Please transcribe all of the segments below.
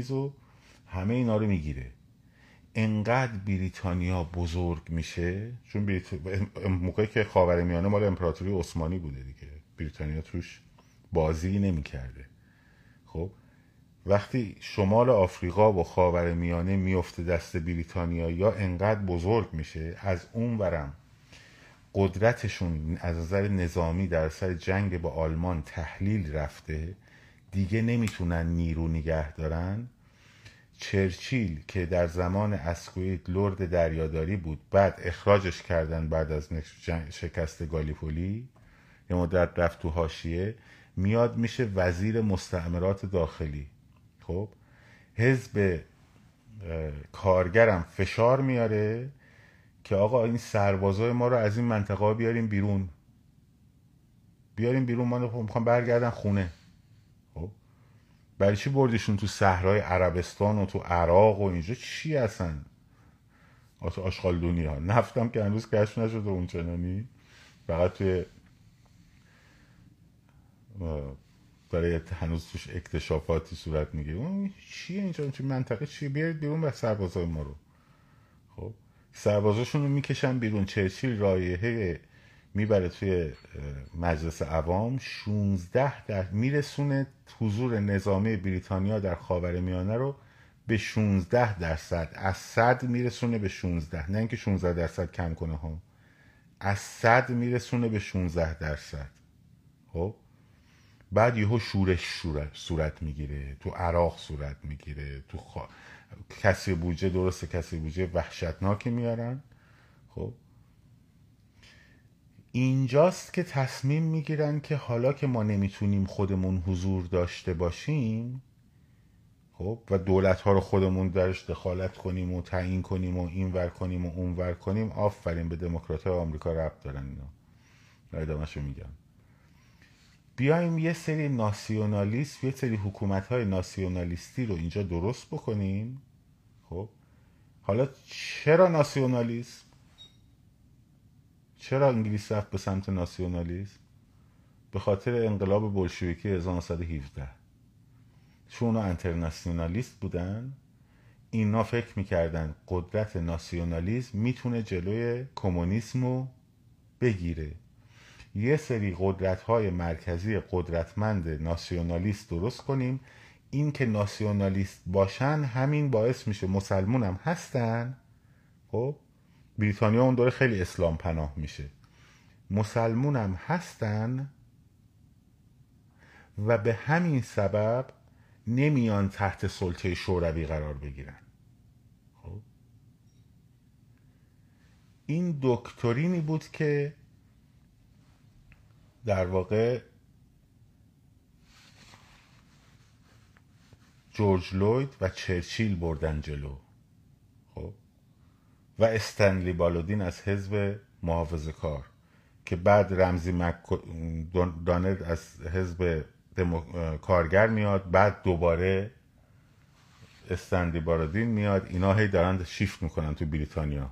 کنیز و همه اینا رو می‌گیره. انقدر بریتانیا بزرگ میشه چون بریت... موقعی که خاورمیانه مال امپراتوری عثمانی بوده دیگه. بریتانیا توش بازی نمی‌کرده. خب؟ وقتی شمال آفریقا و خاور میانه میفته دست بریتانیا یا انقدر بزرگ میشه از اون ورم قدرتشون از نظر نظامی در سر جنگ با آلمان تحلیل رفته. دیگه نمی‌تونن نیرو نگه دارن. چرچیل که در زمان اسکویت لرد دریاداری بود بعد اخراجش کردن بعد از شکست گالیپولی یه مدت رفت تو هاشیه میاد میشه وزیر مستعمرات داخلی. خب حزب کارگرم فشار میاره که آقا این سربازای ما رو از این منطقه بیاریم بیرون. بیاریم بیرون ما می‌خوام برگردن خونه. برای چی بردیشون تو صحرای عربستان و تو عراق و اینجا؟ چی هستن آشغال دنیا. نفتم که هنوز کشف نشده اون چنانی فقط توی برای هنوز توش اکتشافاتی صورت میگه اون چیه اینجا؟ چه منطقه چیه؟ بیارید بیرون به سربازای ما رو. خب؟ سربازاشون رو می‌کشن بیرون. چرچیل رایحه می‌بره توی مجلس عوام 16 در میرسونه حضور نظامی بریتانیا در خاور میانه رو به 16 درصد. از صد میرسونه به 16 نه اینکه 16 درصد کم کنه ها از صد میرسونه به 16 درصد. خب؟ بعد یهو شورش صورت, می‌گیره. تو عراق صورت می‌گیره. تو خوا... کسی بودجه درسته کسی بودجه وحشتناکی میارن. خب؟ اینجاست که تصمیم می‌گیرن که حالا که ما نمی‌تونیم خودمون حضور داشته باشیم خب و دولت ها رو خودمون درش دخالت کنیم و تعیین کنیم و این ور کنیم و اون ور کنیم آفرین به دموکرات آمریکا ربط دارن اینا. ادامهشو میگم. بیایم یه سری ناسیونالیست یه سری حکومت های ناسیونالیستی رو اینجا درست بکنیم. خب حالا چرا ناسیونالیسم چرا انگلیس رفت به سمت ناسیونالیسم؟ به خاطر انقلاب بلشویکی 1917 چون اونا انترناسیونالیست بودن اینا فکر می‌کردن قدرت ناسیونالیسم می‌تونه جلوی کمونیسم رو بگیره. یه سری قدرت های مرکزی قدرتمند ناسیونالیست درست کنیم. این که ناسیونالیست باشن همین باعث میشه مسلمون هم هستن. خب؟ بریتانیا اون دوره خیلی اسلام پناه میشه. مسلمون هم هستن و به همین سبب نمیان تحت سلطه شوروی قرار بگیرن. خب؟ این دکترینی بود که در واقع جورج لوید و چرچیل بردن جلو. و استنلی بالودین از حزب محافظه کار که بعد رمزی مک... دانر از حزب دمو... کارگر میاد بعد دوباره استنلی بالودین میاد. اینا هی دارن شیفت می‌کنن تو بریتانیا.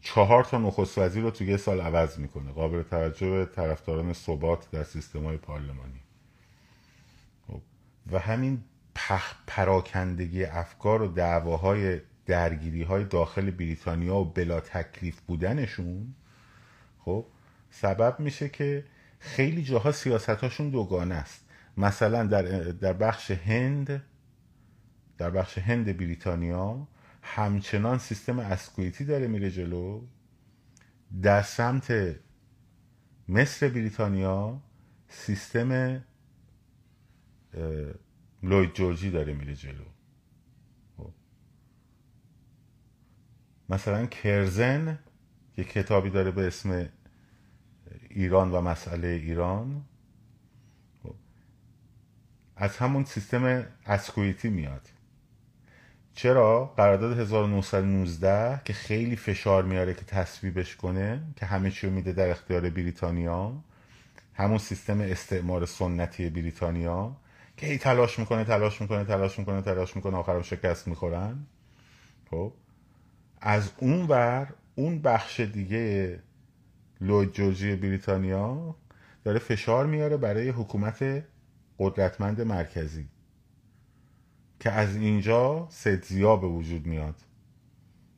چهار تا نخست وزیر رو تو یه سال عوض می‌کنه. قابل توجه به طرفداران ثبات در سیستم های پارلمانی. خب. و همین پخ پراکندگی افکار و دعواهای درگیری های داخل بریتانیا و بلا تکلیف بودنشون خب سبب میشه که خیلی جاها سیاستاشون دوگانه است. مثلا در, در بخش هند در بخش هند بریتانیا همچنان سیستم اسکویتی داره میره جلو. در سمت مصر بریتانیا سیستم لوید جورجی داره میره جلو. مثلا کرزن یه کتابی داره به اسم ایران و مسئله ایران. خب. از همون سیستم اسکویتی میاد. چرا؟ قرارداد 1919 که خیلی فشار میاره که تصویبش کنه که همه چی رو میده در اختیار بریتانیا. همون سیستم استعمار سنتی بریتانیا که هی تلاش می‌کنه تلاش می‌کنه تلاش می‌کنه تلاش می‌کنه آخرم شکست می‌خورن. خب. از اون ور اون بخش دیگه لوید جورجی بریتانیا داره فشار میاره برای حکومت قدرتمند مرکزی که از اینجا سدزیا به وجود میاد.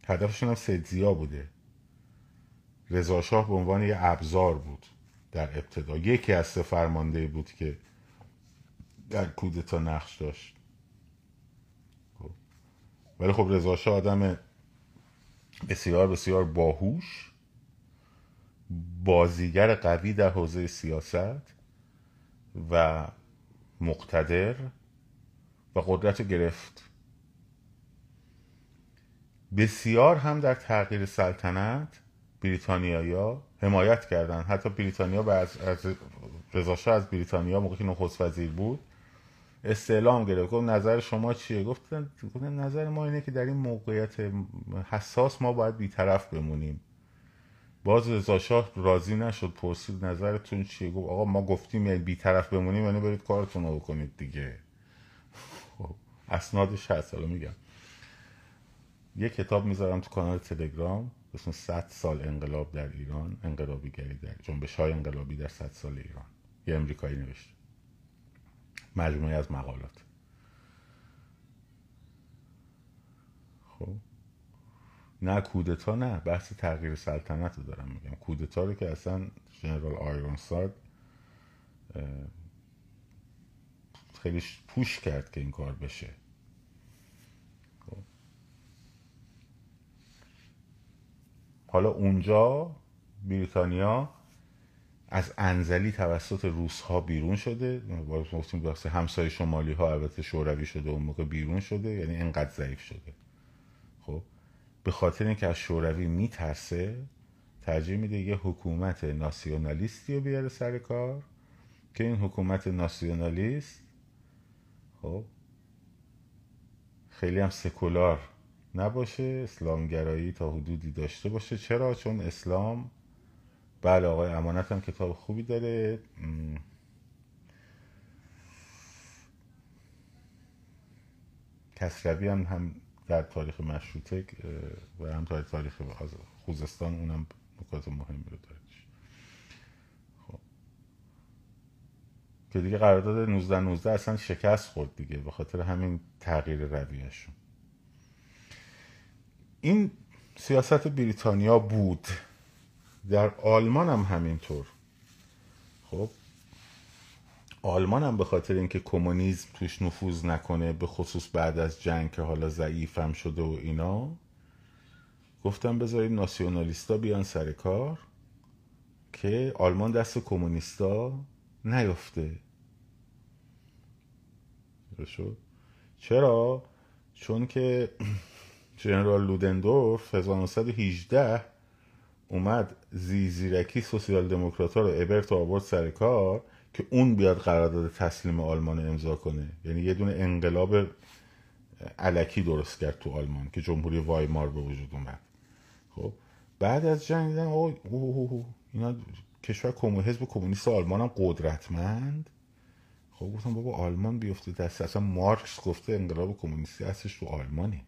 هدفشون هم سدزیا بوده. رضاشاه به عنوان یه ابزار بود در ابتدا. یکی از سه فرمانده بود که در کودتا نقش داشت. خب. ولی خب رضاشاه آدم بسیار بسیار باهوش بازیگر قوی در حوزه سیاست و مقتدر و قدرت گرفت. بسیار هم در تغییر سلطنت بریتانیایا حمایت کردن حتی بریتانیا از رضاشاه از بریتانیا موقعی که نخست وزیر بود استعلام گرفت. گفت نظر شما چیه؟ گفتن نظر ما اینه که در این موقعیت حساس ما باید بیطرف بمونیم. باز رضاشاه راضی نشد پرسید نظرتون چیه؟ گفت آقا ما گفتیم یعنی بیطرف بمونیم یعنی برید کارتون رو بکنید دیگه. خب اسنادش هست حالا میگم. یه کتاب می‌ذارم تو کانال تلگرام اسم 100 سال انقلاب در ایران انقلابیگری در جنبش های انقلابی در 100 سال ایران. یه امریکایی نوشته. مجموعه از مقالات. خب. نه کودتا نه. بحث تغییر سلطنت رو دارم میگم. کودتا رو که اصلا جنرال آیرونساد خیلی پوش کرد که این کار بشه. خب. حالا اونجا بریتانیا از انزلی توسط روس ها بیرون شده. گفتیم بحث همسایه شمالی ها البته شوروی شده اون موقع بیرون شده یعنی انقدر ضعیف شده. خب به خاطر اینکه از شوروی میترسه ترجیح میده یه حکومت ناسیونالیستی رو بیاره سر کار. که این حکومت ناسیونالیست خب خیلی هم سکولار نباشه اسلامگرایی تا حدودی داشته باشه. چرا؟ چون اسلام بله آقای امانت هم کتاب خوبی داره. کسروی هم هم در تاریخ مشروطه و هم تاریخ تاریخ خوزستان اونم نکات مهمی رو داره. خب. که دیگه قرارداد 19 19 اصلا شکست خورد دیگه به خاطر همین تغییر رویهشون. این سیاست بریتانیا بود. در آلمان هم همینطور. خب آلمان هم به خاطر اینکه کمونیسم توش نفوذ نکنه به خصوص بعد از جنگ که حالا ضعیفم شده و اینا گفتم بذارید ناسیونالیستا بیان سر کار که آلمان دست کمونیستا نیفته شد؟ چرا؟ چون که جنرال لودندورف 1918 اومد زی زیرکی سوسیال دموکرات رو ابرت آورد سر کار که اون بیاد قرارداد تسلیم آلمان امضا کنه. یعنی یه دونه انقلاب علکی درست کرد تو آلمان که جمهوری وایمار به وجود اومد. خب بعد از جنگ دیدن اوه اوه اینا کشور کمون حزب کمونیست آلمان هم قدرتمند. خب گفتم بابا آلمان بیفته دست اصلا مارکس گفته انقلاب کمونیستی هستش تو آلمانی.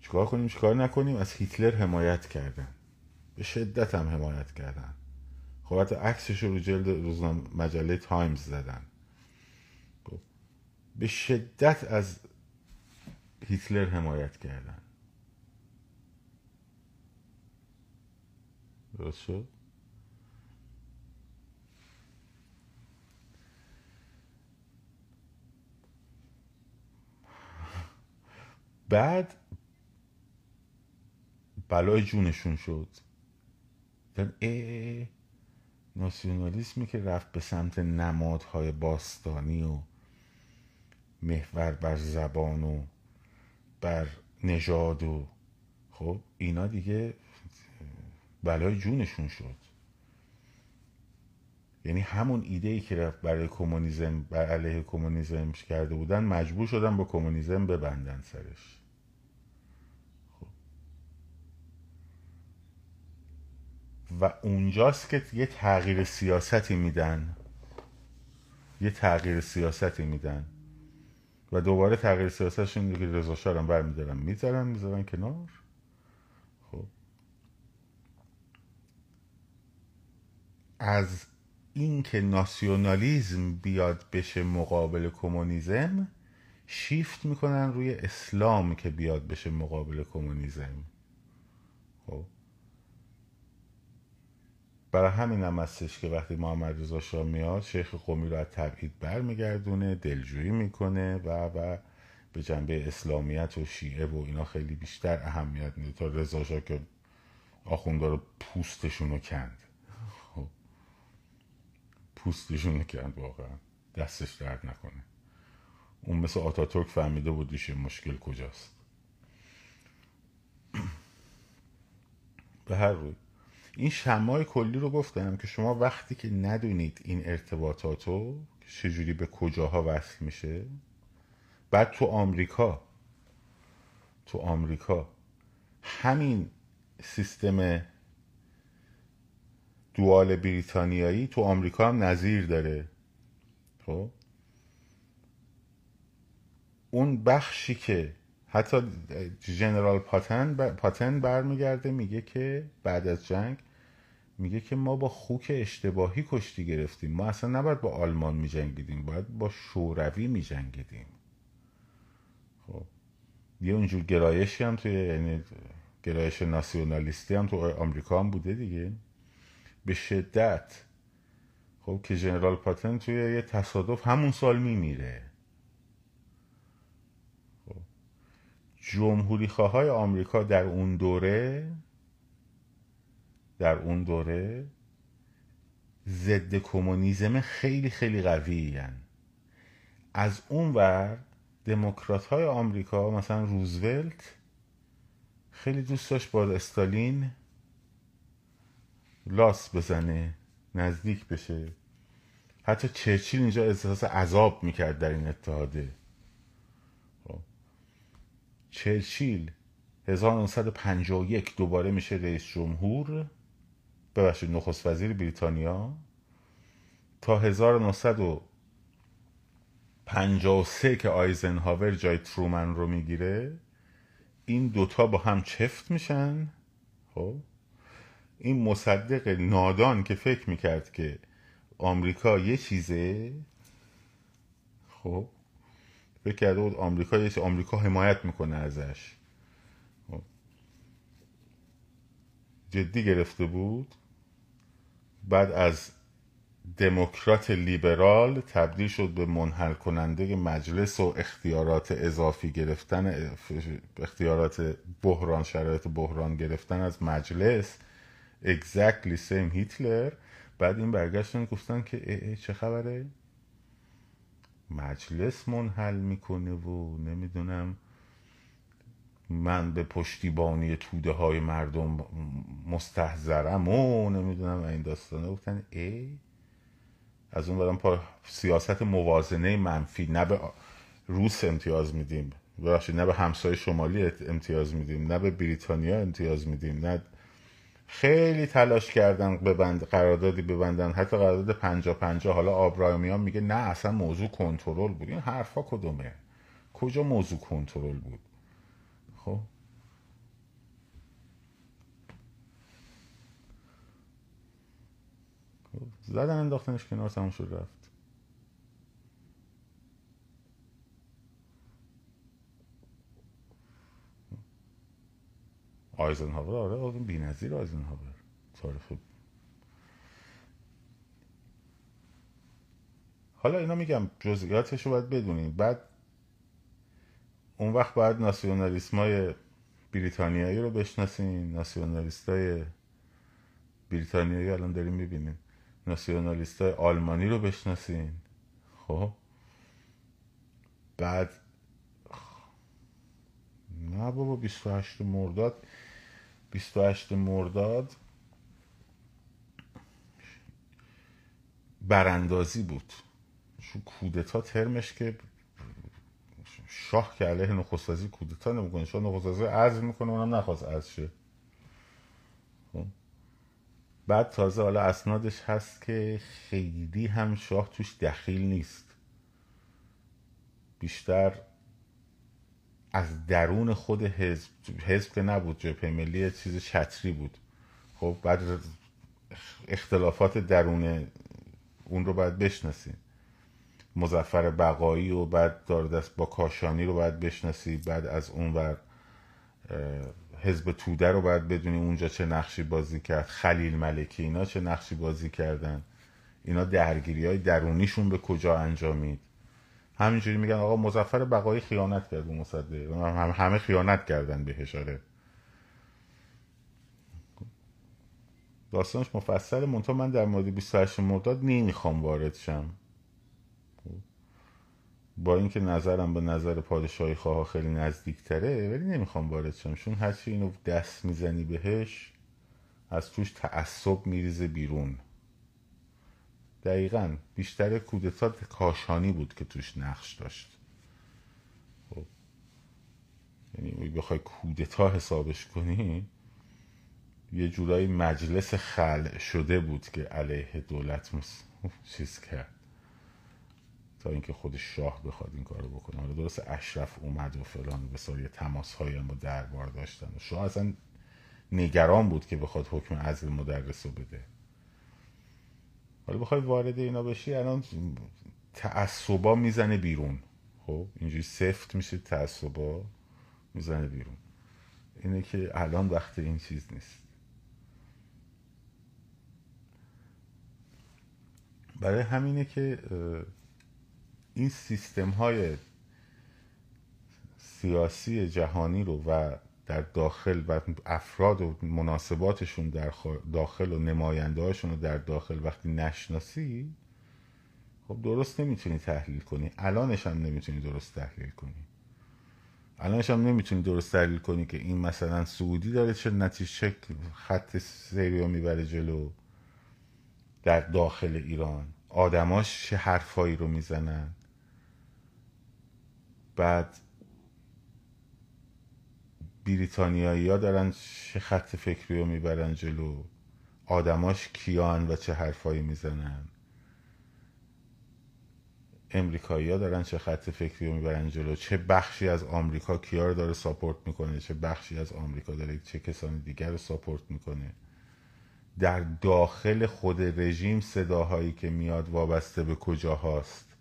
چیکار کنیم؟ چیکار نکنیم؟ از هیتلر حمایت کردن. به شدت هم حمایت کردن. خب عکسش رو جلد روزنامه مجله تایمز زدن. خب به شدت از هیتلر حمایت کردن. درست بعد بلای جونشون شد. ای ناسیونالیسمی که رفت به سمت نمادهای باستانی و محور بر زبان و بر نژاد و خب اینا دیگه بلای جونشون شد. یعنی همون ایده ای که رفت برای کمونیسم بر علیه کمونیسم کرده بودن مجبور شدن با کمونیسم ببندن سرش. و اونجاست که یه تغییر سیاستی میدن. یه تغییر سیاستی میدن. و دوباره تغییر سیاستشون دیگه رضا شارم برمیدارن. می‌ذارن می‌ذارن کنار. خب. از اینکه ناسیونالیزم بیاد بشه مقابل کمونیسم شیفت می‌کنن روی اسلام که بیاد بشه مقابل کمونیسم خب. برای همین هم هستش که وقتی محمد رضا شاه میاد شیخ قومی رو از تبعید برمیگردونه دلجویی می‌کنه و و به جنبه اسلامیت و شیعه و اینا خیلی بیشتر اهمیت میده تا رضا شاه که آخونده رو پوستشون رو کند. خب. پوستشون رو کند واقعا. دستش درد نکنه. اون مثل آتاتورک فهمیده بودیش مشکل کجاست. به هر روی. این شمای کلی رو گفتم که شما وقتی که ندونید این ارتباطات رو چجوری به کجاها وصل میشه بعد تو آمریکا تو آمریکا همین سیستم دوال بریتانیایی تو آمریکا هم نظیر داره. خب؟ اون بخشی که حتی جنرال پاتن پاتن برمیگرده میگه که بعد از جنگ میگه که ما با خوک اشتباهی کشتی گرفتیم. ما اصلا نباید با آلمان میجنگیدیم باید با شوروی میجنگیدیم. خب یه اونجور گرایشی هم توی یعنی گرایش ناسیونالیستی هم تو آمریکا هم بوده دیگه. به شدت. خب که جنرال پاتن توی یه تصادف همون سال میمیره. جمهوری خواهای آمریکا در اون دوره در اون دوره ضد کمونیسم خیلی خیلی قوی هن. از اون ور دموکرات های آمریکا مثلا روزولت خیلی دوست داشت با استالین لاس بزنه نزدیک بشه حتی چرچیل اینجا احساس عذاب می‌کرد در این اتحاده. چرچیل 1951 دوباره میشه رئیس جمهور. ببخشید نخست وزیر بریتانیا. تا 1953 که آیزنهاور جای ترومن رو می‌گیره این دوتا با هم چفت میشن. خب؟ این مصدق نادان که فکر می‌کرد که آمریکا یه چیزه. خب؟ فکر کرده بود آمریکا یه آمریکا حمایت می‌کنه ازش. خب. جدی گرفته بود. بعد از دموکرات لیبرال تبدیل شد به منحل کننده مجلس و اختیارات اضافی گرفتن اختیارات بحران شرایط بحران گرفتن از مجلس. Exactly same هیتلر بعد این برگشتن گفتن که ای ای چه خبره؟ مجلس منحل می‌کنه و نمی‌دونم من به پشتیبانی توده های مردم مستحضرم و نمی‌دونم این داستانه. گفتن ای از اون برم پا سیاست موازنه منفی نه به روس امتیاز میدیم. ببخشید نه به همسایه شمالی امتیاز میدیم نه به بریتانیا امتیاز میدیم نه خیلی تلاش کردن ببند قراردادی ببندن. حتی قرارداد پنجا پنجا حالا آبراهامیان میگه نه اصلا موضوع کنترل بود. این حرفا کدومه؟ کجا موضوع کنترل بود؟ خب زدن انداختنش کنار تموم شد رفت. آیزنهاور؟ آره آره بی نظیر آیزنهاور تاریخ حالا اینا میگم جزئیاتش رو باید بدونیم. بعد اون وقت باید ناسیونالیسم های بریتانیایی رو بشناسیم. ناسیونالیست های بریتانیایی الان داریم می‌بینیم. ناسیونالیست های آلمانی رو بشناسین خب؟ بعد نه بابا 28 مرداد. 28 مرداد براندازی بود. چون کودتا ترمش که شاه که علیه نخستازی کودتا نمی‌کنه. شاه نخستازی عزم می‌کنه اونم نخواست عزم شه. خب. بعد تازه حالا اسنادش هست که خیلی هم شاه توش دخیل نیست. بیشتر از درون خود حزب حزب که نبود جبهه ملی چیز چتری بود. خب بعد اختلافات درون اون رو باید بشناسیم مزفر بقایی و بعد دار دست با کاشانی رو باید بشناسی. بعد از اون ور حزب توده رو باید بدونی اونجا چه نقشی بازی کرد. خلیل ملکی اینا چه نقشی بازی کردن. اینا درگیری های درونیشون به کجا انجامید؟ همینجوری میگن آقا مزفر بقایی خیانت کرد مصدق. هم همه خیانت کردن به آره. داستانش مفصل. منتها من در مورد 28 مرداد نمی‌خوام وارد شم. با اینکه نظرم به نظر پادشاهی خواه خیلی نزدیک تره ولی نمی‌خوام وارد شم. چون هرچی اینو دست می‌زنی بهش از توش تعصب میریزه بیرون. دقیقا بیشتر کودتا کاشانی بود که توش نقش داشت. خب. یعنی بخوای کودتا حسابش کنی یه جورایی مجلس خلع شده بود که علیه دولت چیز کرد. تا اینکه خود شاه بخواد این کارو بکنه. حالا درست اشرف اومد و فلان به ساری تماس هایی هم با دربار داشتن. و شاه اصلا نگران بود که بخواد حکم عزل مدرس رو بده. حالا بخوای وارد اینا بشی الان تعصبا می‌زنه بیرون. خب اینجوری سفت میشه تعصبا می‌زنه بیرون. اینه که الان وقت این چیز نیست. برای همینه که این سیستم های سیاسی جهانی رو و در داخل و افراد و مناسباتشون در داخل و نماینده رو در داخل وقتی نشناسی خب درست نمی‌تونی تحلیل کنی. الانش هم نمی‌تونی درست تحلیل کنی. الانش هم نمی‌تونی درست تحلیل کنی که این مثلا سعودی داره چه نتیجه خط سیری می‌بره جلو در داخل ایران. آدماش چه حرفایی رو می‌زنن. بعد بریتانیایی ها دارن چه خط فکری رو می‌برن جلو؟ آدماش کیان و چه حرفایی می‌زنن؟ امریکایی ها دارن چه خط فکری رو می‌برن جلو؟ چه بخشی از آمریکا کیا رو داره ساپورت می‌کنه؟ چه بخشی از آمریکا داره چه کسانی دیگر رو ساپورت می‌کنه؟ در داخل خود رژیم صداهایی که میاد وابسته به کجا هاست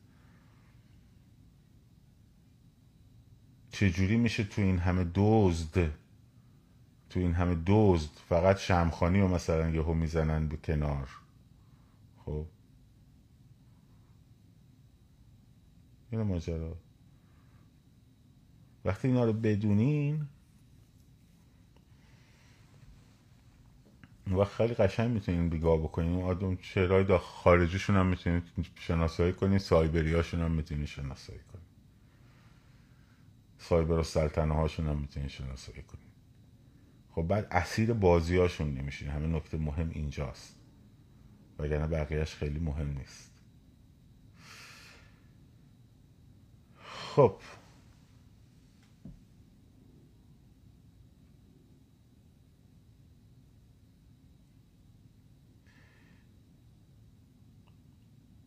چجوری میشه تو این همه دزد؟ تو این همه دزد فقط شمخانی و مثلا یهو می‌زنن به کنار. خب؟ این ماجرا. وقتی اینا رو بدونین وقت خیلی قشنگ می‌تونین بیگاه بکنین. آدم چهرهای دا خارجیشون هم می‌تونین شناسایی کنین سایبری هاشون هم می‌تونین شناسایی کنین. سایبر سلطنه هاشون هم می‌تونین شناسایی کنین. خب بعد اسیر بازی هاشون نمیشین. همه نکته مهم اینجاست. وگرنه بقیهش خیلی مهم نیست. خب.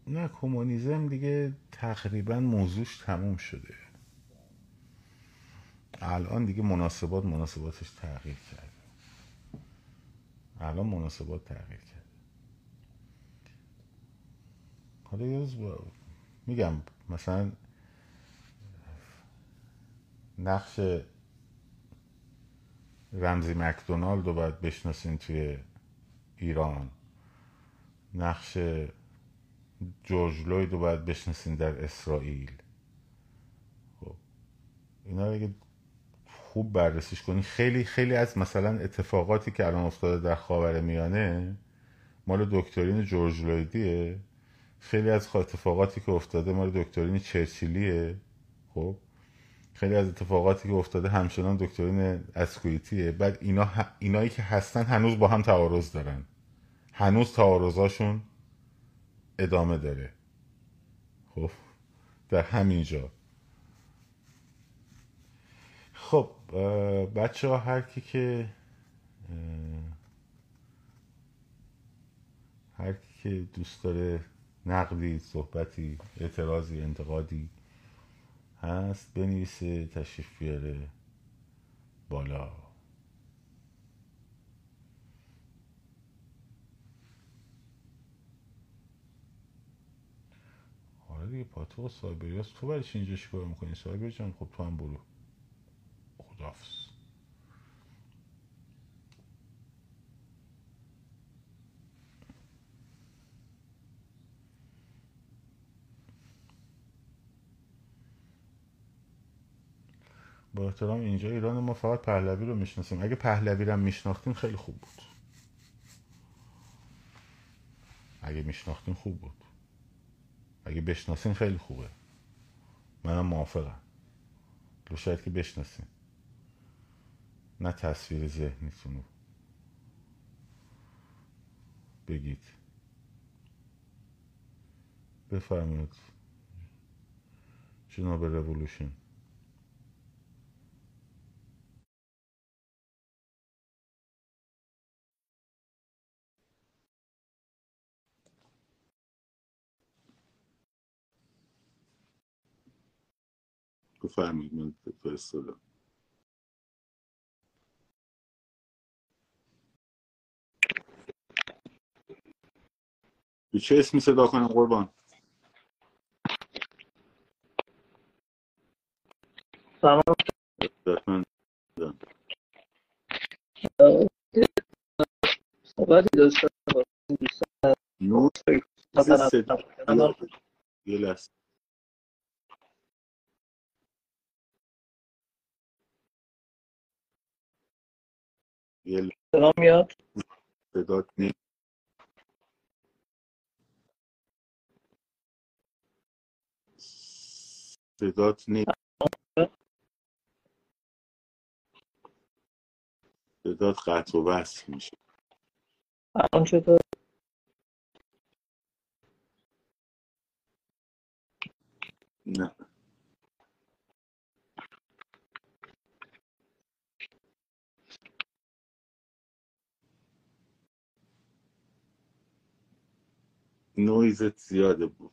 نه کمونیسم دیگه تقریبا موضوعش تموم شده. الان دیگه مناسبات مناسباتش تغییر کرده الان مناسبات تغییر کرده حالا یه روز میگم مثلا نقش رمزی مکدونالد رو باید بشناسین توی ایران. نقش جورج لوید رو باید بشناسین در اسرائیل. خب اینا اگه خوب بررسیش کنی. خیلی خیلی از مثلا اتفاقاتی که الان افتاده در خاور میانه مال دکترین جورج لویدیه. خیلی از اتفاقاتی که افتاده مال دکترین چرچیلیه. خب؟ خیلی از اتفاقاتی که افتاده همچنان دکترین اسکویتیه. بعد اینا اینایی که هستن هنوز با هم تعارض دارن. هنوز تعارضاشون ادامه داره. خب؟ در همین جا خب بچه ها هر کی که هر کی که دوست داره نقدی صحبتی اعتراضی انتقادی هست بنویسه تشریف بیاره بالا. آره دیگه پاتوق و سایبریاس تو برش اینجا چیکار می‌کنی؟ سایبر جان خب تو هم برو. خدافز با احترام اینجا ایران ما فقط پهلوی رو می‌شناسیم. اگه پهلوی رو میشناختیم خیلی خوب بود. اگه میشناختیم خوب بود. اگه بشناسیم خیلی خوبه. منم موافقم. شاید که بشناسیم. نه تصویر ذهنیتون رو بگید. بفرمایید. جناب رولوشن. بفرمایید من فرستادم. به چه اسمی صدا کنم قربان؟ سلام. صحبتی داشتم دوستان یه لحظه. صدا میاد؟ صدات نی صدات نی صدات قطع و وصل میشه. الان چطور؟ نه. نویزت زیاده بود.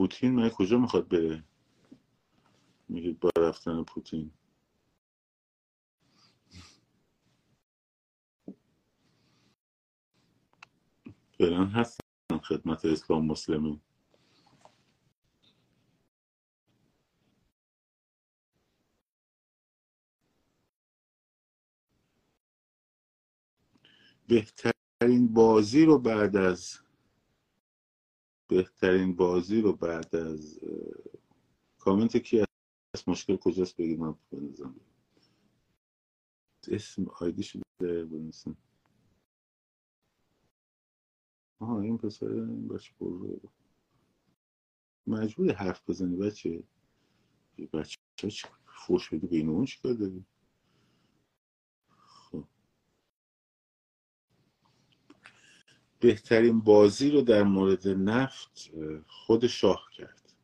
پوتین من کجا می‌خواد بره؟ میگید با رفتن پوتین. فعلا هستن خدمت اسلام مسلمین. بهترین بازی رو بعد از بهترین بازی رو بعد از کامنت کی هست؟ مشکل کجاست بگید من بنظرم اسم آیدی شده بنویسم. آها این پسر این بچه پر مجبوری حرف بزنی بچه. بچه ها فوش بدی بین اون چیکار داری؟ بهترین بازی رو در مورد نفت خود شاه کرد.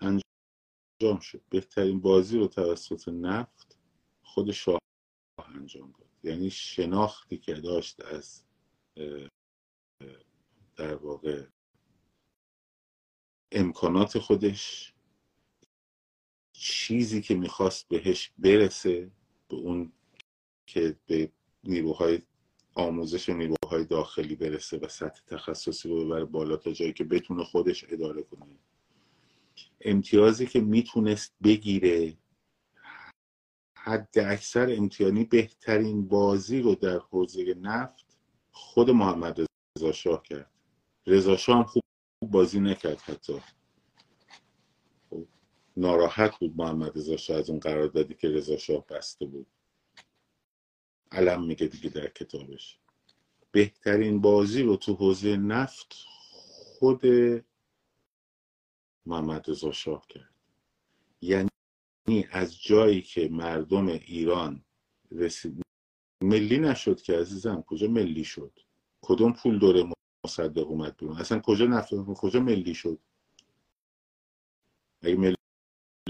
انجام شد. بهترین بازی رو توسط نفت خود شاه انجام داد. یعنی شناختی که داشت از در واقع امکانات خودش چیزی که می‌خواست بهش برسه به اون که به نیروهای آموزش نیروهای داخلی برسه و سطح تخصصی رو ببره بالا تا جایی که بتونه خودش اداره کنه. امتیازی که می‌تونست بگیره حد اکثر امتیانی بهترین بازی رو در حوزه نفت خود محمد رضا شاه کرد. رضا شاه هم خوب بازی نکرد حتی. خب، ناراحت بود محمد رضا شاه از اون قراردادی که رضا شاه بسته بود. علم میگه دیگه در کتابش. بهترین بازی رو تو حوزه نفت خود محمد رضا شاه کرد. یعنی از جایی که مردم ایران رسید ملی نشد که عزیزم کجا ملی شد؟ کدوم پول دوره مصدق اومد بیرون؟ اصلا کجا نفت کجا ملی شد؟ اگه ملی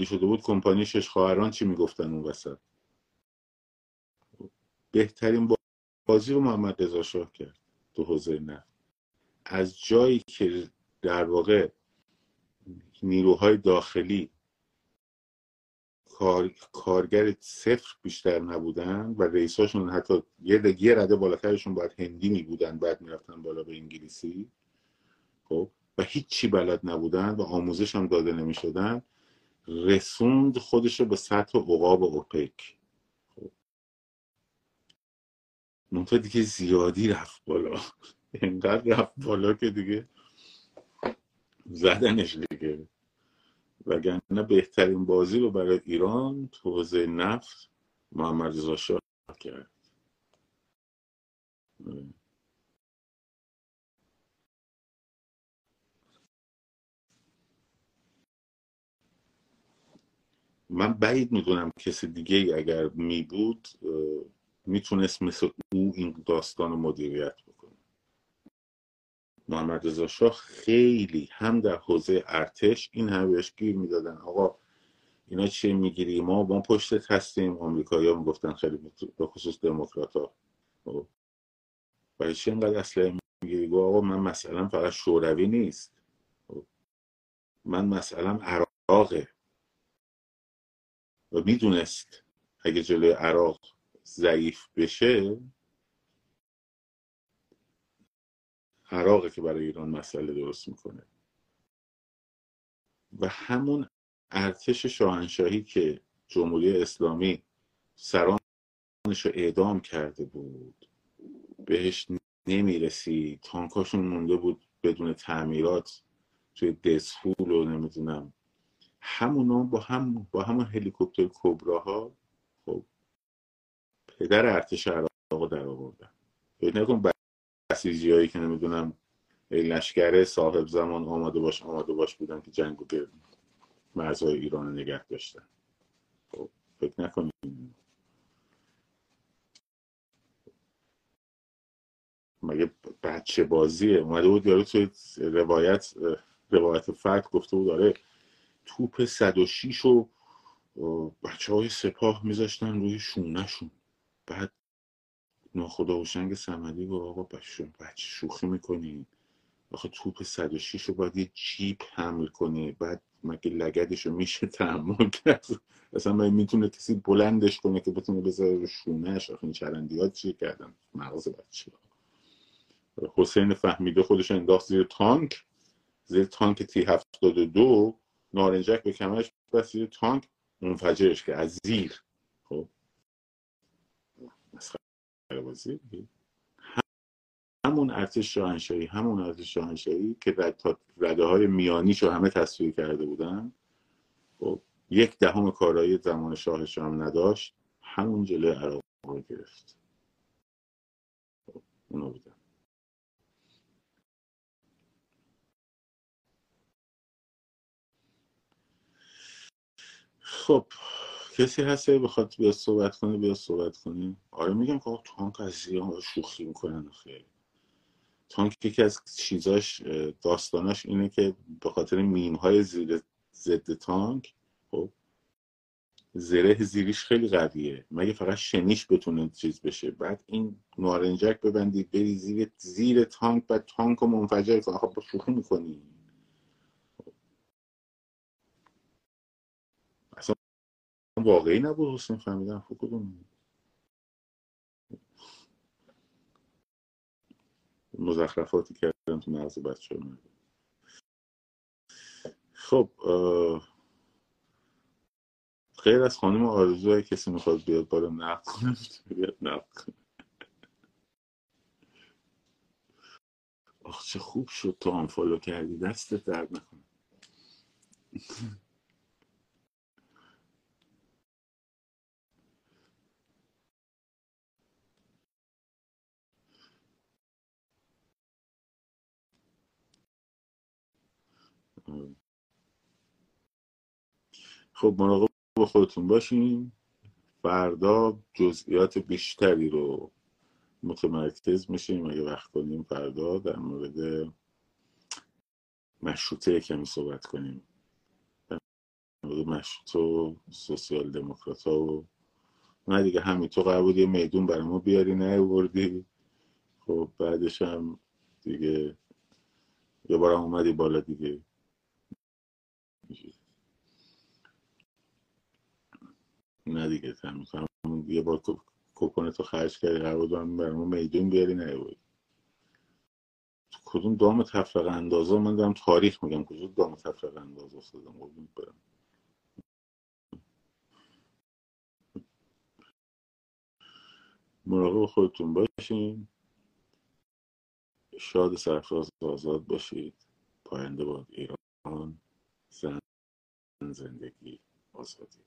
شده بود کمپانی شش خواهران چی می‌گفتن اون وسط؟ بهترین بازی رو محمد رضا شاه کرد تو حوزه نفت از جایی که در واقع نیروهای داخلی کار... کارگر صفر بیشتر نبودن و رئیساشون حتی یه یه رده بالاترشون باید هندی می بودن بعد می‌رفتن بالا به انگلیسی. خب؟ و هیچی بلد نبودن و آموزش هم داده نمی شدن رسوند خودش رو به سطح عقاب اوپک. منطقه دیگه زیادی رفت بالا. اینقدر رفت بالا که دیگه زدنش دیگه. وگرنه بهترین بازی رو برای ایران تو حوزه نفت محمد رضا شاه کرد. من بعید می‌دونم کسی دیگه اگر می بود می‌تونست مثل او این داستان رو مدیریت بکنه. محمد رضا شاه خیلی هم در حوزه ارتش این هم بهش گیر می‌دادن. آقا اینا چی می‌گیری؟ ما با پشتت هستیم. آمریکایی ها می‌گفتن خیلی به خصوص دموکرات ها خب. برای چی اینقدر اسلحه می‌گیری؟ گو آقا من مثلا فقط شوروی نیست. خب. من مثلا عراقه. و می‌دونست اگه جلوی عراق ضعیف بشه عراقه که برای ایران مسئله درست می‌کنه. و همون ارتش شاهنشاهی که جمهوری اسلامی سرانش رو اعدام کرده بود بهش نمی‌رسی تانکاشون مونده بود بدون تعمیرات توی دسفول و نمی‌دونم. همونا با هم با همون هلیکوپتر کبراها خب پدر ارتش عراق رو در آوردن. فکر نکن بسیجی هایی که نمی‌دونم لشکره صاحب زمان آماده باش آماده باش بودن که جنگ رو مرزهای ایران نگه داشتن. خب فکر نکنید مگه بچه بازیه؟ اومده بود یارو توی روایت روایت فرد گفته بود داره توپ 106 رو بچه های سپاه میذاشتن روی شونهشون. بعد ناخدا و شنگ سمدی گفت آقا بچه شوخی می‌کنی. آخه توپ 106 رو باید یه جیپ حمل کنی بعد مگه لگدش رو میشه تحمل کرد؟ اصلا می‌تونه کسی بلندش کنه که بتونه بذاره رو شونهش آخه این چرندیات چی کردن؟ مغز بچه حسین فهمیده خودش انداخت زیر تانک. زیر تانک تی 72 نارنجک به کمرش بس زیر تانک. منفجرش که از زیر. خب. بازی. همون ارتش شاهنشاهی همون ارتش شاهنشاهی که رد رده های میانیش رو همه تصویر کرده بودن. خب یک دهم کارایی زمان شاهش هم نداشت همون جلوی عراق رو گرفت. خب اونو بودن. خب کسی هست بخواد بیا صحبت کنه بیا صحبت کنه. آره میگم که تانک از زیان شوخی می‌کنن خیلی تانک یکی از چیزاش داستاناش اینه که به خاطر میم های زیر ضد تانک خب زره زیریش خیلی قویه. مگه فقط شنیش بتونه چیز بشه؟ بعد این نارنجک ببندی بری زیر زیر تانک بعد تانک رو منفجر کنه خب شوخی می‌کنی. واقعی نبود حسین فهمیدم خب کدوم مزخرفاتی کردن تو مغز بچه من خب غیر از خانم آرزو کسی می‌خواد بیاد بالا نقد کنه بیاد نقد کنه. آخ چه خوب شد تو هم فالو کردی. دستت درد نکنه. خب مراقب با خودتون باشین. فردا جزئیات بیشتری رو متمرکز میشیم. اگه وقت کنیم فردا در مورد مشروطه کمی صحبت کنیم. در مورد مشروطه و سوسیال دموکرات ها و نه دیگه همین تو قرار بود یه میدون برای ما بیاری نه خب بعدش هم دیگه یه بارم اومدی بالا دیگه. نه دیگه همون یه بار کوپن تو خرج کردی قرار بود برای ما میدون بیاری نه کدوم دام تفرق اندازه؟ من دارم تاریخ میگم کدوم دام تفرق اندازه افتادم؟ قربونت برم. مراقب خودتون باشین. شاد سرفراز آزاد باشید. پاینده باد ایران. زن زندگی آزادی.